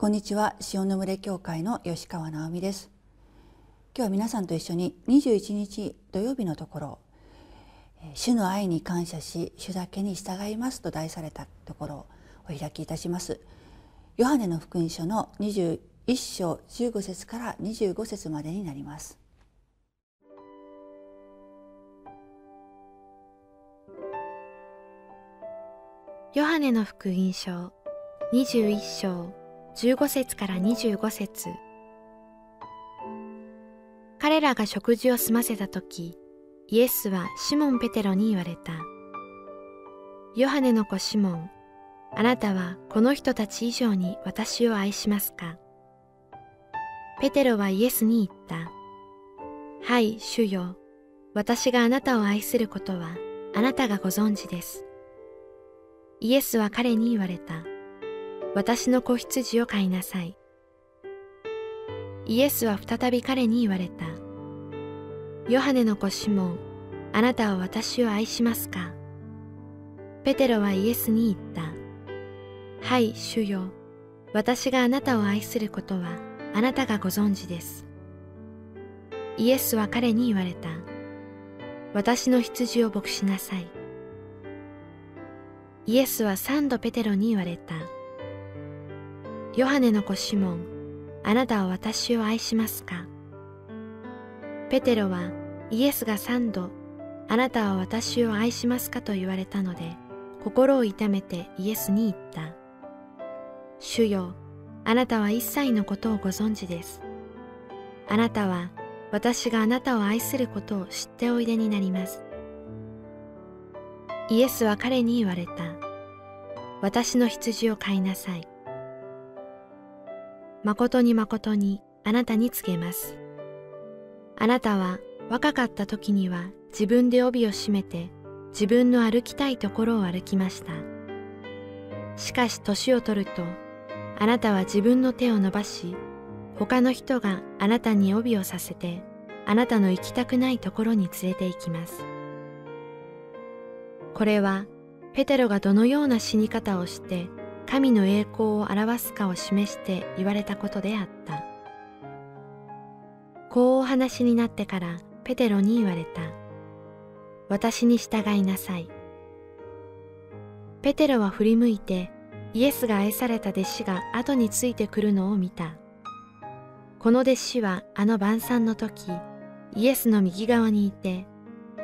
こんにちは。塩の群れ教会の吉川直美です。今日は皆さんと一緒に21日土曜日のところ主の愛に感謝し主だけに従いますと題されたところをお開きいたします。ヨハネの福音書の21章15節から25節までになります。ヨハネの福音書21章15節から25節。彼らが食事を済ませた時イエスはシモン・ペテロに言われた。ヨハネの子シモンあなたはこの人たち以上に私を愛しますか？ペテロはイエスに言った。はい主よ。私があなたを愛することはあなたがご存知です。イエスは彼に言われた。私の子羊を飼いなさい。イエスは再び彼に言われた。ヨハネの子シモン、あなたは私を愛しますか？ペテロはイエスに言った。はい、主よ。私があなたを愛することはあなたがご存知です。イエスは彼に言われた。私の羊を牧しなさい。イエスは三度ペテロに言われた。ヨハネの子シモン、あなたは私を愛しますか？ペテロはイエスが三度、あなたは私を愛しますか？と言われたので、心を痛めてイエスに言った。主よ、あなたは一切のことをご存知です。あなたは私があなたを愛することを知っておいでになります。イエスは彼に言われた。私の羊を飼いなさい。誠に誠にあなたに告げます。あなたは若かった時には自分で帯を締めて自分の歩きたいところを歩きました。しかし年を取るとあなたは自分の手を伸ばし他の人があなたに帯をさせてあなたの行きたくないところに連れて行きます。これはペテロがどのような死に方をして神の栄光を表すかを示して言われたことであった。こうお話になってからペテロに言われた。私に従いなさい。ペテロは振り向いてイエスが愛された弟子が後についてくるのを見た。この弟子はあの晩餐の時、イエスの右側にいて、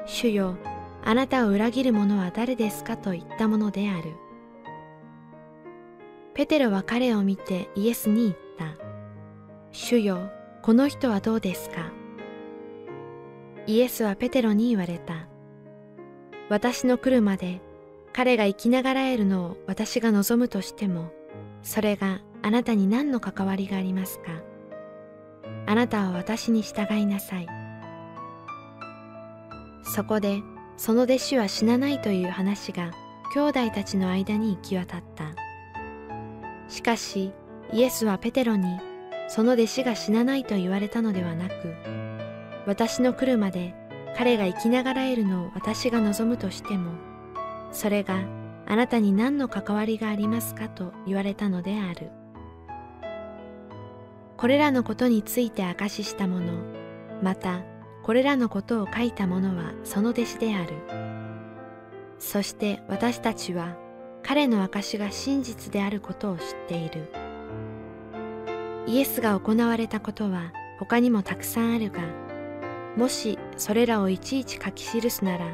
主よ、あなたを裏切る者は誰ですかと言ったものである。ペテロは彼を見てイエスに言った。主よ、この人はどうですか？イエスはペテロに言われた。私の来るまで彼が生きながらえるのを私が望むとしても、それがあなたに何の関わりがありますか？あなたは私に従いなさい。そこでその弟子は死なないという話が兄弟たちの間に行き渡った。しかしイエスはペテロにその弟子が死なないと言われたのではなく、私の来るまで彼が生きながらえるのを私が望むとしても、それがあなたに何の関わりがありますかと言われたのである。これらのことについて証しした者、またこれらのことを書いた者はその弟子である。そして私たちは彼の証が真実であることを知っている。イエスが行われたことは他にもたくさんあるが、もしそれらをいちいち書き記すなら、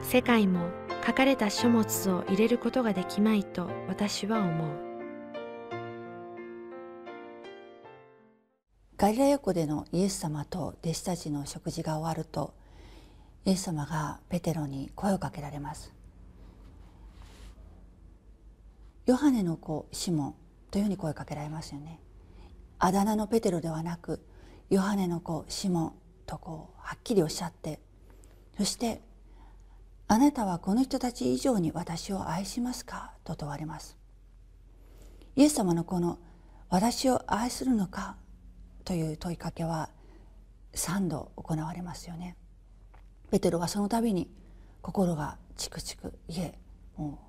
世界も書かれた書物を入れることができまいと私は思う。ガリラヤ湖でのイエス様と弟子たちの食事が終わるとイエス様がペテロに声をかけられますヨハネの子シモンというふうに声かけられますよねあだ名のペテロではなくヨハネの子シモンとこうはっきりおっしゃってそして「あなたはこの人たち以上に私を愛しますか?」と問われますイエス様のこの「私を愛するのか?」という問いかけは3度行われますよねペテロはその度に心がチクチクいえもう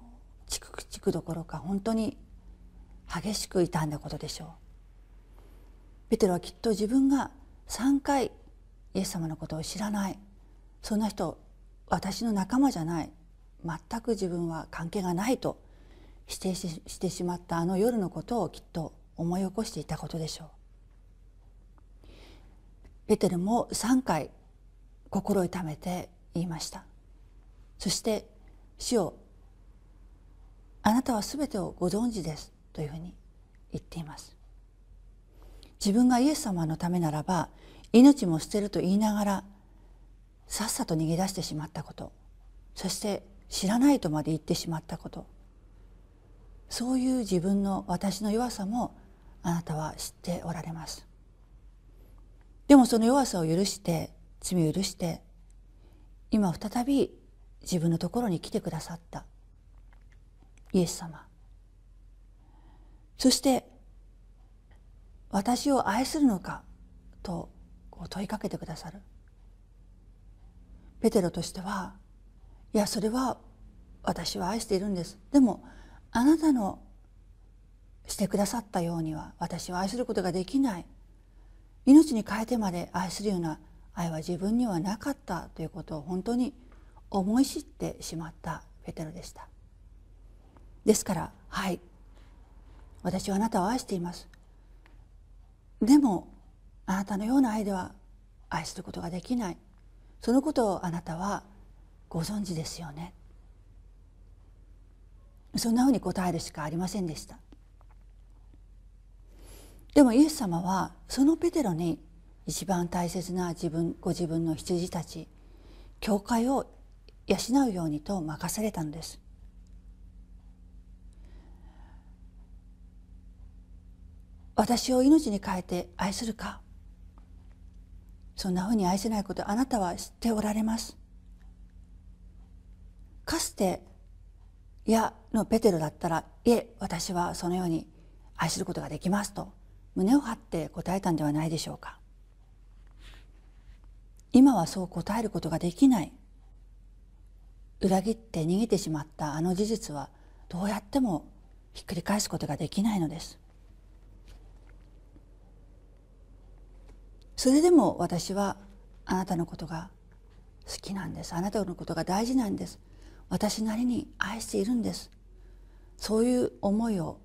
チクチクどころか本当に激しく傷んだことでしょう。ペテロはきっと自分が3回イエス様のことを知らない。そんな人私の仲間じゃない。全く自分は関係がないと否定してしまったあの夜のことをきっと思い起こしていたことでしょう。ペテルも3回心を痛めて言いました。そして主をあなたは全てをご存知ですというふうに言っています。自分がイエス様のためならば命も捨てると言いながらさっさと逃げ出してしまったことそして知らないとまで言ってしまったことそういう自分の私の弱さもあなたは知っておられます。でもその弱さを許して罪を許して今再び自分のところに来てくださった。イエス様。そして私を愛するのかと問いかけてくださる。ペテロとしてはいやそれは私は愛しているんです。でもあなたのしてくださったようには私は愛することができない。命に変えてまで愛するような愛は自分にはなかったということを本当に思い知ってしまったペテロでした。ですからはい。私はあなたを愛しています。でもあなたのような愛では愛することができない。そのことをあなたはご存知ですよね。そんなふうに答えるしかありませんでした。でもイエス様はそのペテロに一番大切な自分ご自分の羊たち教会を養うようにと任されたのです。私を命に変えて愛するか。そんなふうに愛せないことあなたは知っておられます。かつて「いや」のペテロだったら「いえ私はそのように愛することができます」と胸を張って答えたんではないでしょうか。今はそう答えることができない。裏切って逃げてしまったあの事実はどうやってもひっくり返すことができないのです。それでも私はあなたのことが好きなんです。あなたのことが大事なんです。私なりに愛しているんです。そういう思いを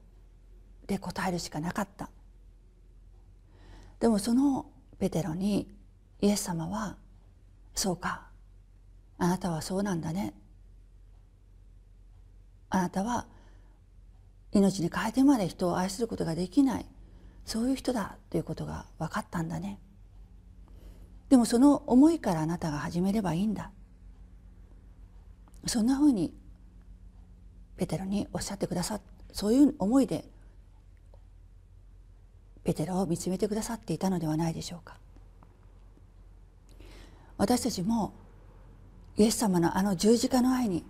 で答えるしかなかった。でもそのペテロにイエス様は「そうか。あなたはそうなんだね」あなたは命に変えてまで人を愛することができない。そういう人だということが分かったんだね。でもその思いからあなたが始めればいいんだ。そんなふうにペテロにおっしゃってくださそういう思いでペテロを見つめてくださっていたのではないでしょうか。私たちもイエス様のあの十字架の愛に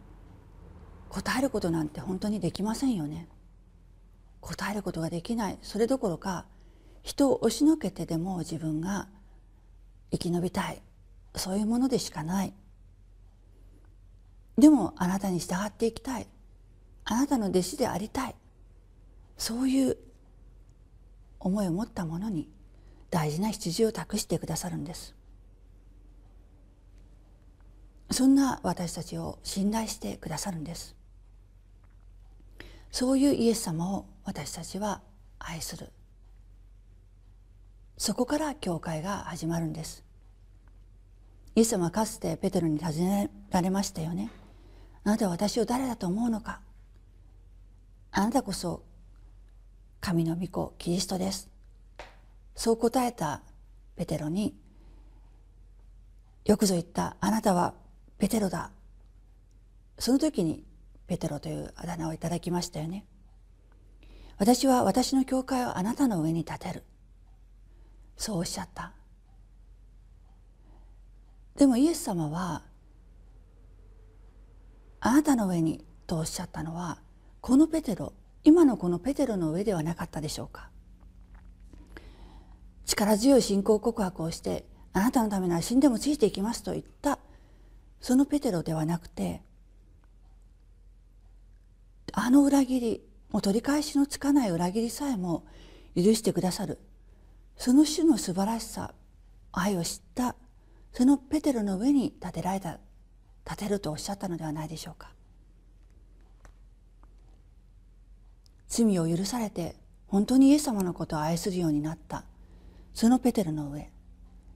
応えることなんて本当にできませんよね。応えることができない。それどころか人を押しのけてでも自分が生き延びたい。そういうものでしかない。でもあなたに従っていきたい。あなたの弟子でありたい。そういう思いを持った者に大事な羊を託してくださるんです。そんな私たちを信頼してくださるんです。そういうイエス様を私たちは愛する。そこから教会が始まるんです。イエス様はかつてペテロに尋ねられましたよね。あなたは私を誰だと思うのか。あなたこそ神の御子キリストです。そう答えたペテロによくぞ言ったあなたはペテロだ。その時にペテロというあだ名をいただきましたよね。私は私の教会をあなたの上に立てる。そうおっしゃった。でもイエス様はあなたの上にとおっしゃったのはこのペテロ今のこのペテロの上ではなかったでしょうか。力強い信仰告白をしてあなたのためなら死んでもついていきますと言ったそのペテロではなくてあの裏切りもう取り返しのつかない裏切りさえも許してくださる。その種の素晴らしさ愛を知ったそのペテロの上に立てられた立てるとおっしゃったのではないでしょうか。罪を許されて本当にイエス様のことを愛するようになったそのペテロの上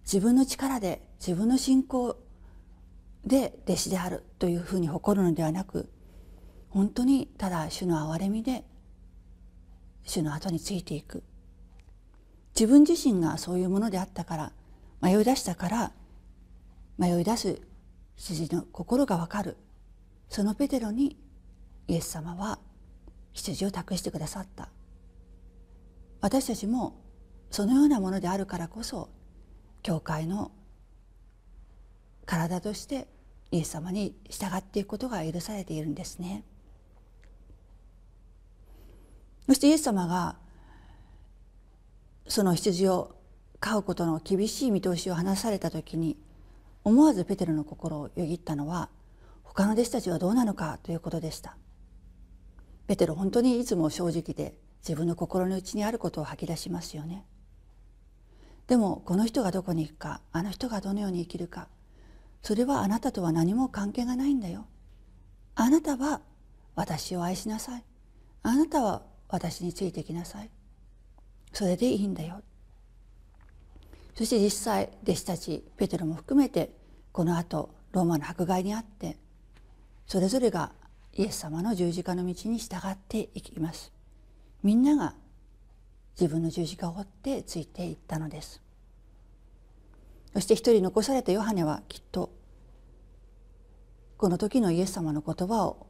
自分の力で自分の信仰で弟子であるというふうに誇るのではなく本当にただ主の憐れみで主の後についていく。自分自身がそういうものであったから迷い出したから迷い出す羊の心がわかるそのペテロにイエス様は羊を託してくださった私たちもそのようなものであるからこそ教会の体としてイエス様に従っていくことが許されているんですね。そしてイエス様がその羊を飼うことの厳しい見通しを話された時に思わずペテロの心をよぎったのは他の弟子たちはどうなのかということでした。ペテロ本当にいつも正直で自分の心の内にあることを吐き出しますよね。でもこの人がどこに行くかあの人がどのように生きるかそれはあなたとは何も関係がないんだよ。あなたは私を愛しなさい。あなたは私についてきなさい。それでいいんだよ。そして実際弟子たちペテロも含めてこのあとローマの迫害にあってそれぞれがイエス様の十字架の道に従っていきます。みんなが自分の十字架を追ってついていったのです。そして一人残されたヨハネはきっとこの時のイエス様の言葉を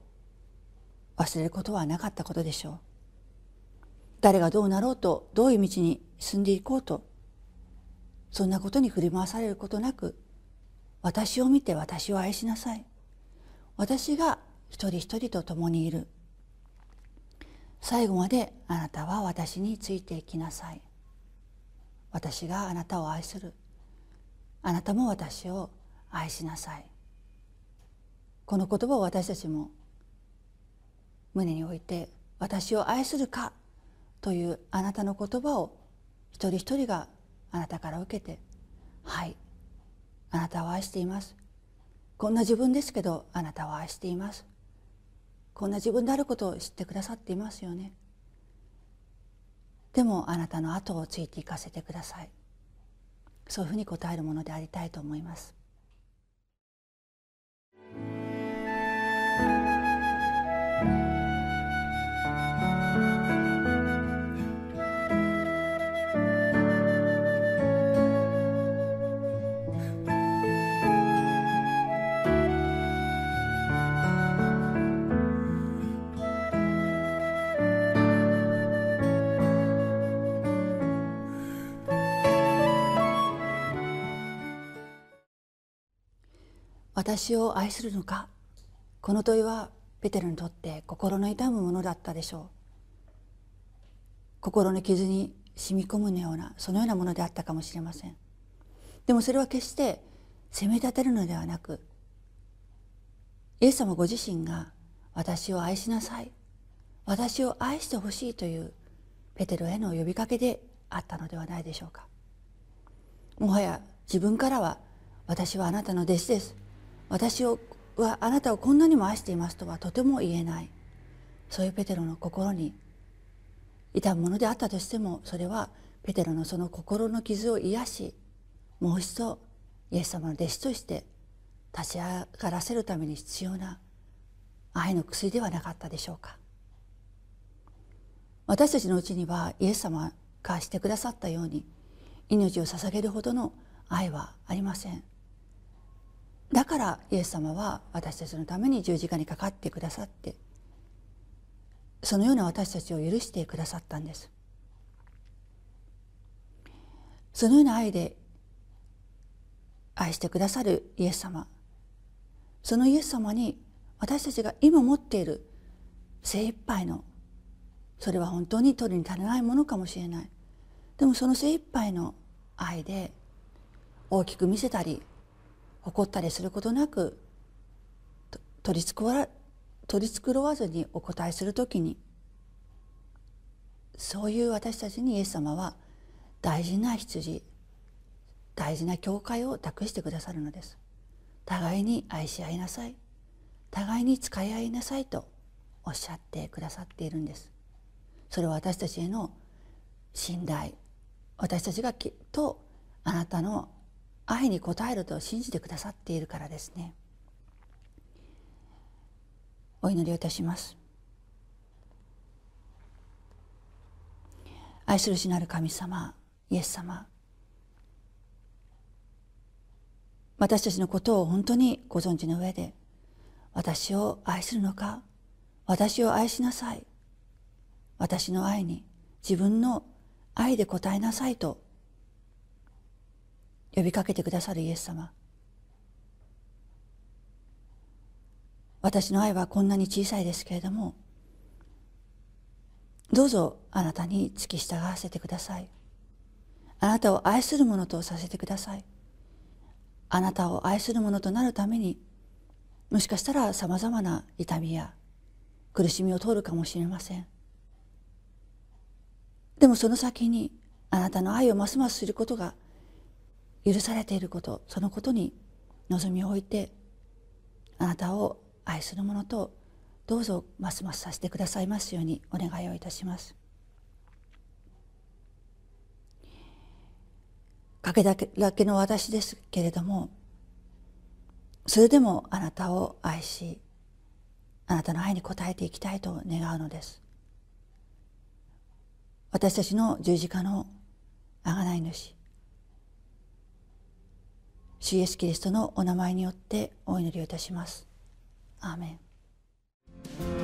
忘れることはなかったことでしょう。誰がどうなろうとどういう道に進んでいこうとそんなことに振り回されることなく私を見て私を愛しなさい。私が一人一人と共にいる。最後まであなたは私についていきなさい。私があなたを愛する。あなたも私を愛しなさい。この言葉を私たちも胸に置いて私を愛するかというあなたの言葉を一人一人があなたから受けて「はいあなたを愛しています」こんな自分ですけどあなたを愛しています。こんな自分であることを知ってくださっていますよね。でもあなたの後をついていかせてください。そういうふうに答えるものでありたいと思います。私を愛するのか？この問いはペテロにとって心の痛むものだったでしょう。心の傷に染み込むようなそのようなものであったかもしれません。でもそれは決して責め立てるのではなくイエス様ご自身が私を愛しなさい私を愛してほしいというペテロへの呼びかけであったのではないでしょうか。もはや自分からは私はあなたの弟子です。私をはあなたをこんなにも愛していますとはとても言えない。そういうペテロの心に痛むものであったとしてもそれはペテロのその心の傷を癒しもう一度イエス様の弟子として立ち上がらせるために必要な愛の薬ではなかったでしょうか。私たちのうちにはイエス様がしてくださったように命を捧げるほどの愛はありません。だからイエス様は私たちのために十字架にかかってくださってそのような私たちを許してくださったんです。そのような愛で愛してくださるイエス様。そのイエス様に私たちが今持っている精一杯のそれは本当に取るに足りないものかもしれない。でもその精一杯の愛で大きく見せたり怒ったりすることなく取り繕わ取り繕わずにお答えするときにそういう私たちにイエス様は大事な羊大事な教会を託してくださるのです。互いに愛し合いなさい。互いに使い合いなさいとおっしゃってくださっているんです。それは私たちへの信頼私たちがきっとあなたの愛に応えると信じてくださっているからですね。お祈りをいたします。愛する主なる神様イエス様私たちのことを本当にご存知の上で私を愛するのか私を愛しなさい私の愛に自分の愛で答えなさいと呼びかけてくださるイエス様。私の愛はこんなに小さいですけれどもどうぞあなたに付き従わせてください。あなたを愛するものとさせてください。あなたを愛するものとなるためにもしかしたらさまざまな痛みや苦しみを通るかもしれません。でもその先にあなたの愛をますますすることが許されていることそのことに望みを置いてあなたを愛する者とどうぞますますさせてくださいますようにお願いをいたします。かけだけの私ですけれどもそれでもあなたを愛しあなたの愛に応えていきたいと願うのです私たちの十字架の贖い主主イエスキリストのお名前によってお祈りをいたします。アーメン「